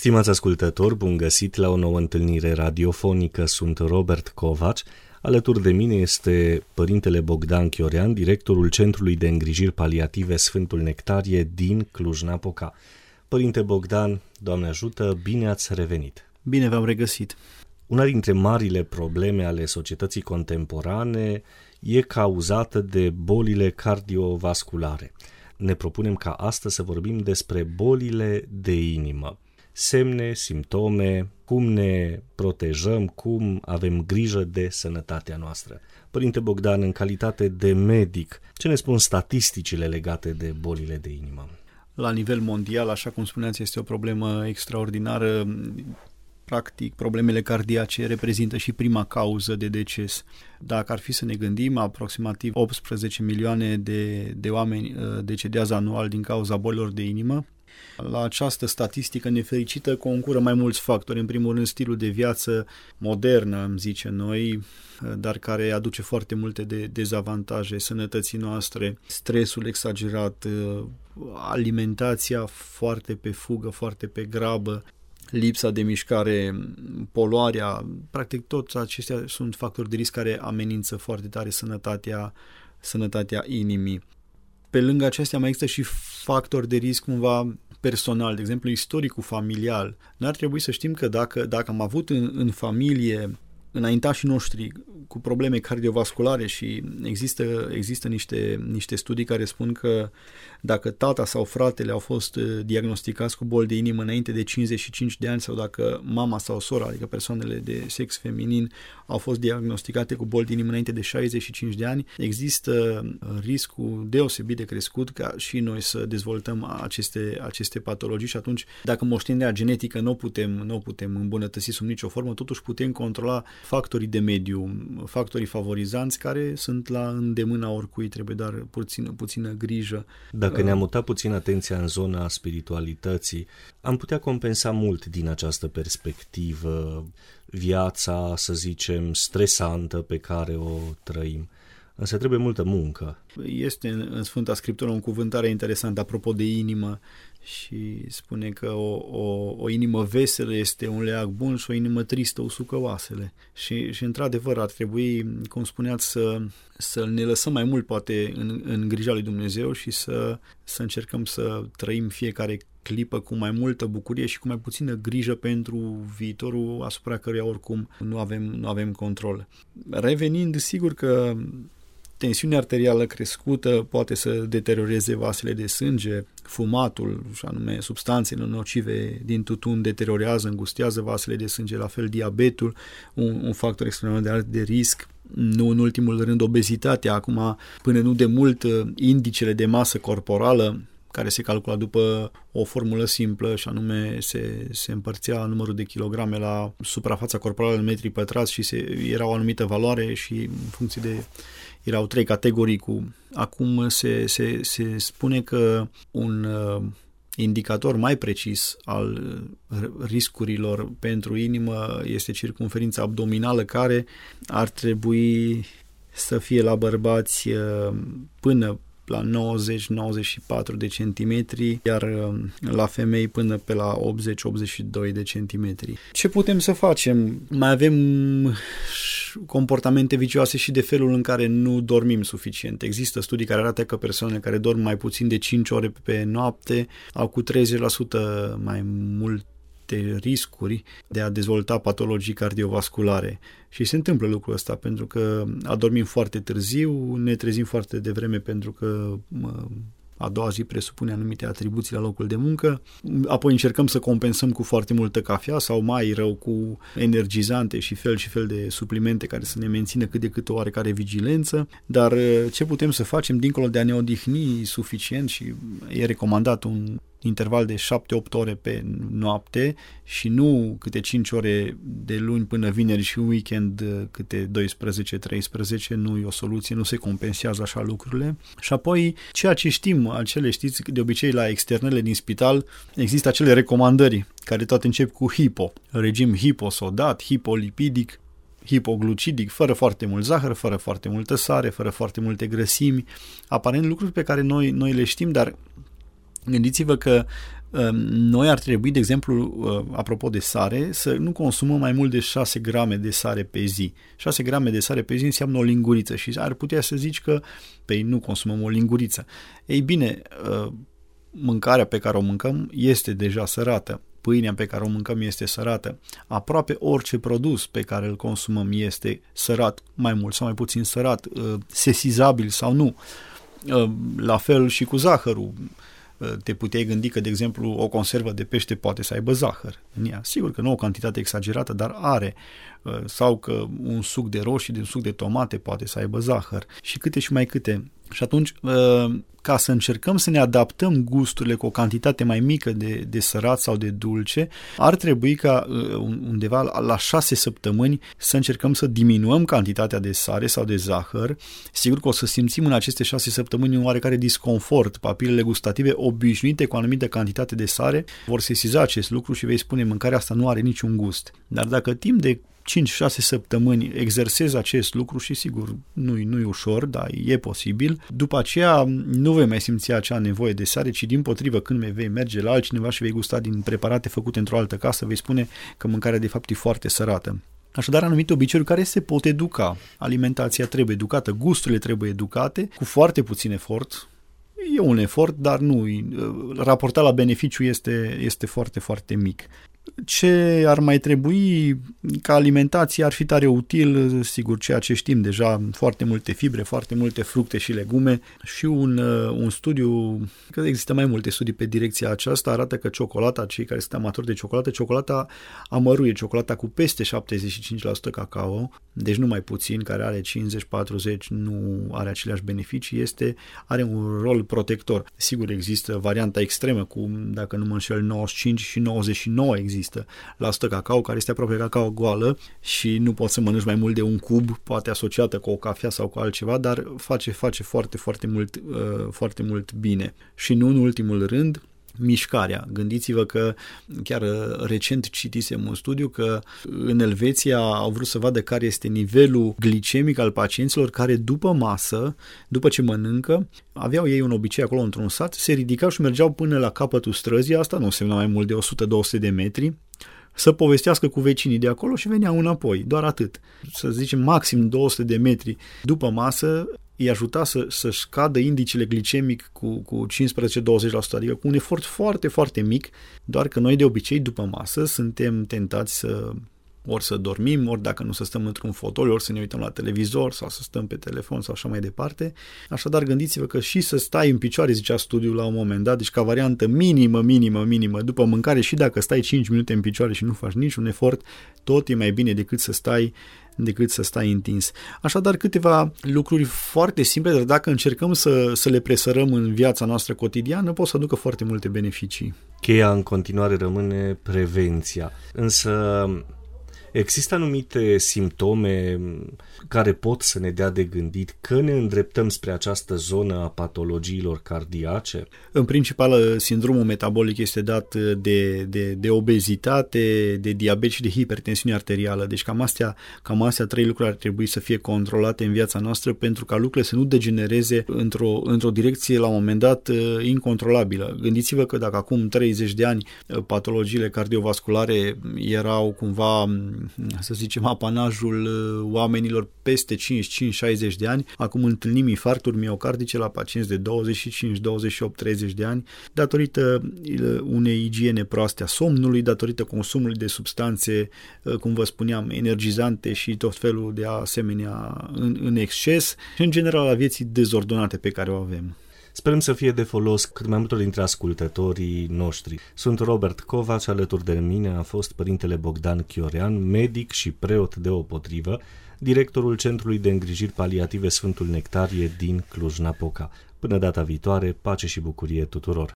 Stimați ascultători, bun găsit la o nouă întâlnire radiofonică. Sunt Robert Covaci. Alături de mine este părintele Bogdan Chiorean, directorul Centrului de Îngrijiri Paliative Sfântul Nectarie din Cluj-Napoca. Părinte Bogdan, Doamne ajută, bine ați revenit! Bine v-am regăsit! Una dintre marile probleme ale societății contemporane e cauzată de bolile cardiovasculare. Ne propunem ca astăzi să vorbim despre bolile de inimă semne, simptome, cum ne protejăm, cum avem grijă de sănătatea noastră. Părinte Bogdan, în calitate de medic, ce ne spun statisticile legate de bolile de inimă? La nivel mondial, așa cum spuneați, este o problemă extraordinară. Practic, problemele cardiace reprezintă și prima cauză de deces. Dacă ar fi să ne gândim, aproximativ 18 milioane de, de oameni uh, decedează anual din cauza bolilor de inimă, la această statistică nefericită concură mai mulți factori. În primul rând, stilul de viață modernă, îmi zice noi, dar care aduce foarte multe de dezavantaje sănătății noastre, stresul exagerat, alimentația foarte pe fugă, foarte pe grabă, lipsa de mișcare, poluarea, practic toți acestea sunt factori de risc care amenință foarte tare sănătatea, sănătatea inimii. Pe lângă acestea mai există și factori de risc cumva personal, de exemplu istoricul familial. N-ar trebui să știm că dacă, dacă am avut în, în familie înaintașii noștri cu probleme cardiovasculare și există, există niște, niște studii care spun că dacă tata sau fratele au fost uh, diagnosticați cu boli de inimă înainte de 55 de ani sau dacă mama sau sora, adică persoanele de sex feminin, au fost diagnosticate cu boli de inimă înainte de 65 de ani, există uh, riscul deosebit de crescut ca și noi să dezvoltăm aceste, aceste patologii și atunci dacă moștenirea genetică nu o putem, nu o putem îmbunătăți sub nicio formă, totuși putem controla factorii de mediu, factorii favorizanți care sunt la îndemâna oricui, trebuie dar puțină, puțină grijă. Dacă ne-am mutat puțin atenția în zona spiritualității, am putea compensa mult din această perspectivă viața, să zicem, stresantă pe care o trăim. Însă trebuie multă muncă. Este în Sfânta Scriptură un cuvântare interesant apropo de inimă și spune că o, o, o inimă veselă este un leac bun și o inimă tristă usucă oasele. Și, și într-adevăr ar trebui, cum spuneați, să, să ne lăsăm mai mult poate în, în grija lui Dumnezeu și să, să încercăm să trăim fiecare clipă cu mai multă bucurie și cu mai puțină grijă pentru viitorul asupra căruia oricum nu avem, nu avem control. Revenind, sigur că tensiunea arterială crescută poate să deterioreze vasele de sânge, fumatul, și anume substanțele nocive din tutun deteriorează, îngustează vasele de sânge, la fel diabetul, un, un factor extraordinar de risc, nu în ultimul rând obezitatea, acum până nu de mult indicele de masă corporală care se calcula după o formulă simplă și anume se, se împărțea numărul de kilograme la suprafața corporală în metri pătrați și se, era o anumită valoare și în funcție de erau trei categorii cu acum se, se, se spune că un uh, indicator mai precis al uh, riscurilor pentru inimă este circumferința abdominală care ar trebui să fie la bărbați uh, până la 90-94 de centimetri, iar um, la femei până pe la 80-82 de centimetri. Ce putem să facem? Mai avem comportamente vicioase și de felul în care nu dormim suficient. Există studii care arată că persoanele care dorm mai puțin de 5 ore pe noapte au cu 30% mai mult multe riscuri de a dezvolta patologii cardiovasculare. Și se întâmplă lucrul ăsta pentru că adormim foarte târziu, ne trezim foarte devreme pentru că a doua zi presupune anumite atribuții la locul de muncă, apoi încercăm să compensăm cu foarte multă cafea sau mai rău cu energizante și fel și fel de suplimente care să ne mențină cât de cât o oarecare vigilență, dar ce putem să facem dincolo de a ne odihni suficient și e recomandat un interval de 7-8 ore pe noapte și nu câte 5 ore de luni până vineri și weekend câte 12-13, nu e o soluție, nu se compensează așa lucrurile. Și apoi, ceea ce știm, acele știți, de obicei la externele din spital există acele recomandări care toate încep cu hipo, regim hiposodat, hipolipidic, hipoglucidic, fără foarte mult zahăr, fără foarte multă sare, fără foarte multe grăsimi, aparent lucruri pe care noi, noi le știm, dar Gândiți-vă că Ehm, noi ar trebui, de exemplu, uh, apropo de sare, să nu consumăm mai mult de 6 grame de sare pe zi. 6 grame de sare pe zi înseamnă o linguriță și ar putea să zici că pe păi, nu consumăm o linguriță. Ei bine, uh, mâncarea pe care o mâncăm este deja sărată. Pâinea pe care o mâncăm este sărată. Aproape orice produs pe care îl consumăm este sărat, mai mult sau mai puțin sărat, uh, sesizabil sau nu. La fel și cu zahărul Uh, te puteai gândi că, de exemplu, o conservă de pește poate să aibă zahăr în ea. Sigur că nu o cantitate exagerată, dar are. Uh, sau că un suc de roșii, un suc de tomate poate să aibă zahăr. Și câte și mai câte. Și atunci, uh, ca să încercăm să ne adaptăm gusturile cu o cantitate mai mică de, de sărat sau de dulce, ar trebui ca undeva la șase săptămâni să încercăm să diminuăm cantitatea de sare sau de zahăr. Sigur că o să simțim în aceste șase săptămâni un oarecare disconfort. Papilele gustative obișnuite cu anumită cantitate de sare vor sesiza acest lucru și vei spune mâncarea asta nu are niciun gust. Dar dacă timp de 5-6 săptămâni exersezi acest lucru și sigur nu-i, nu-i ușor, dar e posibil. După aceea nu vei mai simți acea nevoie de sare, ci din potrivă când vei merge la altcineva și vei gusta din preparate făcute într-o altă casă, vei spune că mâncarea de fapt e foarte sărată. Așadar, anumite obiceiuri care se pot educa. Alimentația trebuie educată, gusturile trebuie educate, cu foarte puțin efort, E un efort, dar nu, raportat la beneficiu este, este foarte, foarte mic. Ce ar mai trebui ca alimentație ar fi tare util, sigur, ceea ce știm deja, foarte multe fibre, foarte multe fructe și legume și un, uh, un studiu, că există mai multe studii pe direcția aceasta, arată că ciocolata, cei care sunt amatori de ciocolată, ciocolata amăruie, ciocolata cu peste 75% cacao, deci nu mai puțin, care are 50-40, nu are aceleași beneficii, este, are un rol protector. Sigur, există varianta extremă cu, dacă nu mă înșel, 95 și 99 există la 100 cacao, care este aproape cacao goală și nu poți să mănânci mai mult de un cub, poate asociată cu o cafea sau cu altceva, dar face, face foarte, foarte mult, uh, foarte mult bine. Și nu în ultimul rând, mișcarea. Gândiți-vă că chiar recent citisem un studiu că în Elveția au vrut să vadă care este nivelul glicemic al pacienților care după masă, după ce mănâncă, aveau ei un obicei acolo într-un sat, se ridicau și mergeau până la capătul străzii, asta nu însemna mai mult de 100-200 de metri, să povestească cu vecinii de acolo și veneau înapoi, doar atât. Să zicem maxim 200 de metri după masă, îi ajuta să, să-și cadă indicele glicemic cu, cu 15-20%, adică cu un efort foarte, foarte mic, doar că noi de obicei după masă suntem tentați să ori să dormim, ori dacă nu să stăm într-un fotoliu, ori să ne uităm la televizor sau să stăm pe telefon sau așa mai departe. Așadar, gândiți-vă că și să stai în picioare, zicea studiul la un moment dat, deci ca variantă minimă, minimă, minimă, după mâncare și dacă stai 5 minute în picioare și nu faci niciun efort, tot e mai bine decât să stai decât să stai întins. Așadar, câteva lucruri foarte simple, dar dacă încercăm să, să le presărăm în viața noastră cotidiană, pot să aducă foarte multe beneficii. Cheia în continuare rămâne prevenția. Însă Există anumite simptome care pot să ne dea de gândit că ne îndreptăm spre această zonă a patologiilor cardiace? În principal, sindromul metabolic este dat de, de, de obezitate, de diabet și de hipertensiune arterială. Deci cam astea, cam astea trei lucruri ar trebui să fie controlate în viața noastră pentru ca lucrurile să nu degenereze într-o, într-o direcție la un moment dat incontrolabilă. Gândiți-vă că dacă acum 30 de ani patologiile cardiovasculare erau cumva să zicem, apanajul uh, oamenilor peste 55-60 de ani. Acum întâlnim infarcturi miocardice la pacienți de 25, 28, 30 de ani datorită uh, unei igiene proaste a somnului, datorită consumului de substanțe, uh, cum vă spuneam, energizante și tot felul de asemenea în, în exces și în general a vieții dezordonate pe care o avem. Sperăm să fie de folos cât mai multor dintre ascultătorii noștri. Sunt Robert Covaci, alături de mine a fost părintele Bogdan Chiorean, medic și preot de potrivă, directorul Centrului de Îngrijiri Paliative Sfântul Nectarie din Cluj-Napoca. Până data viitoare, pace și bucurie tuturor!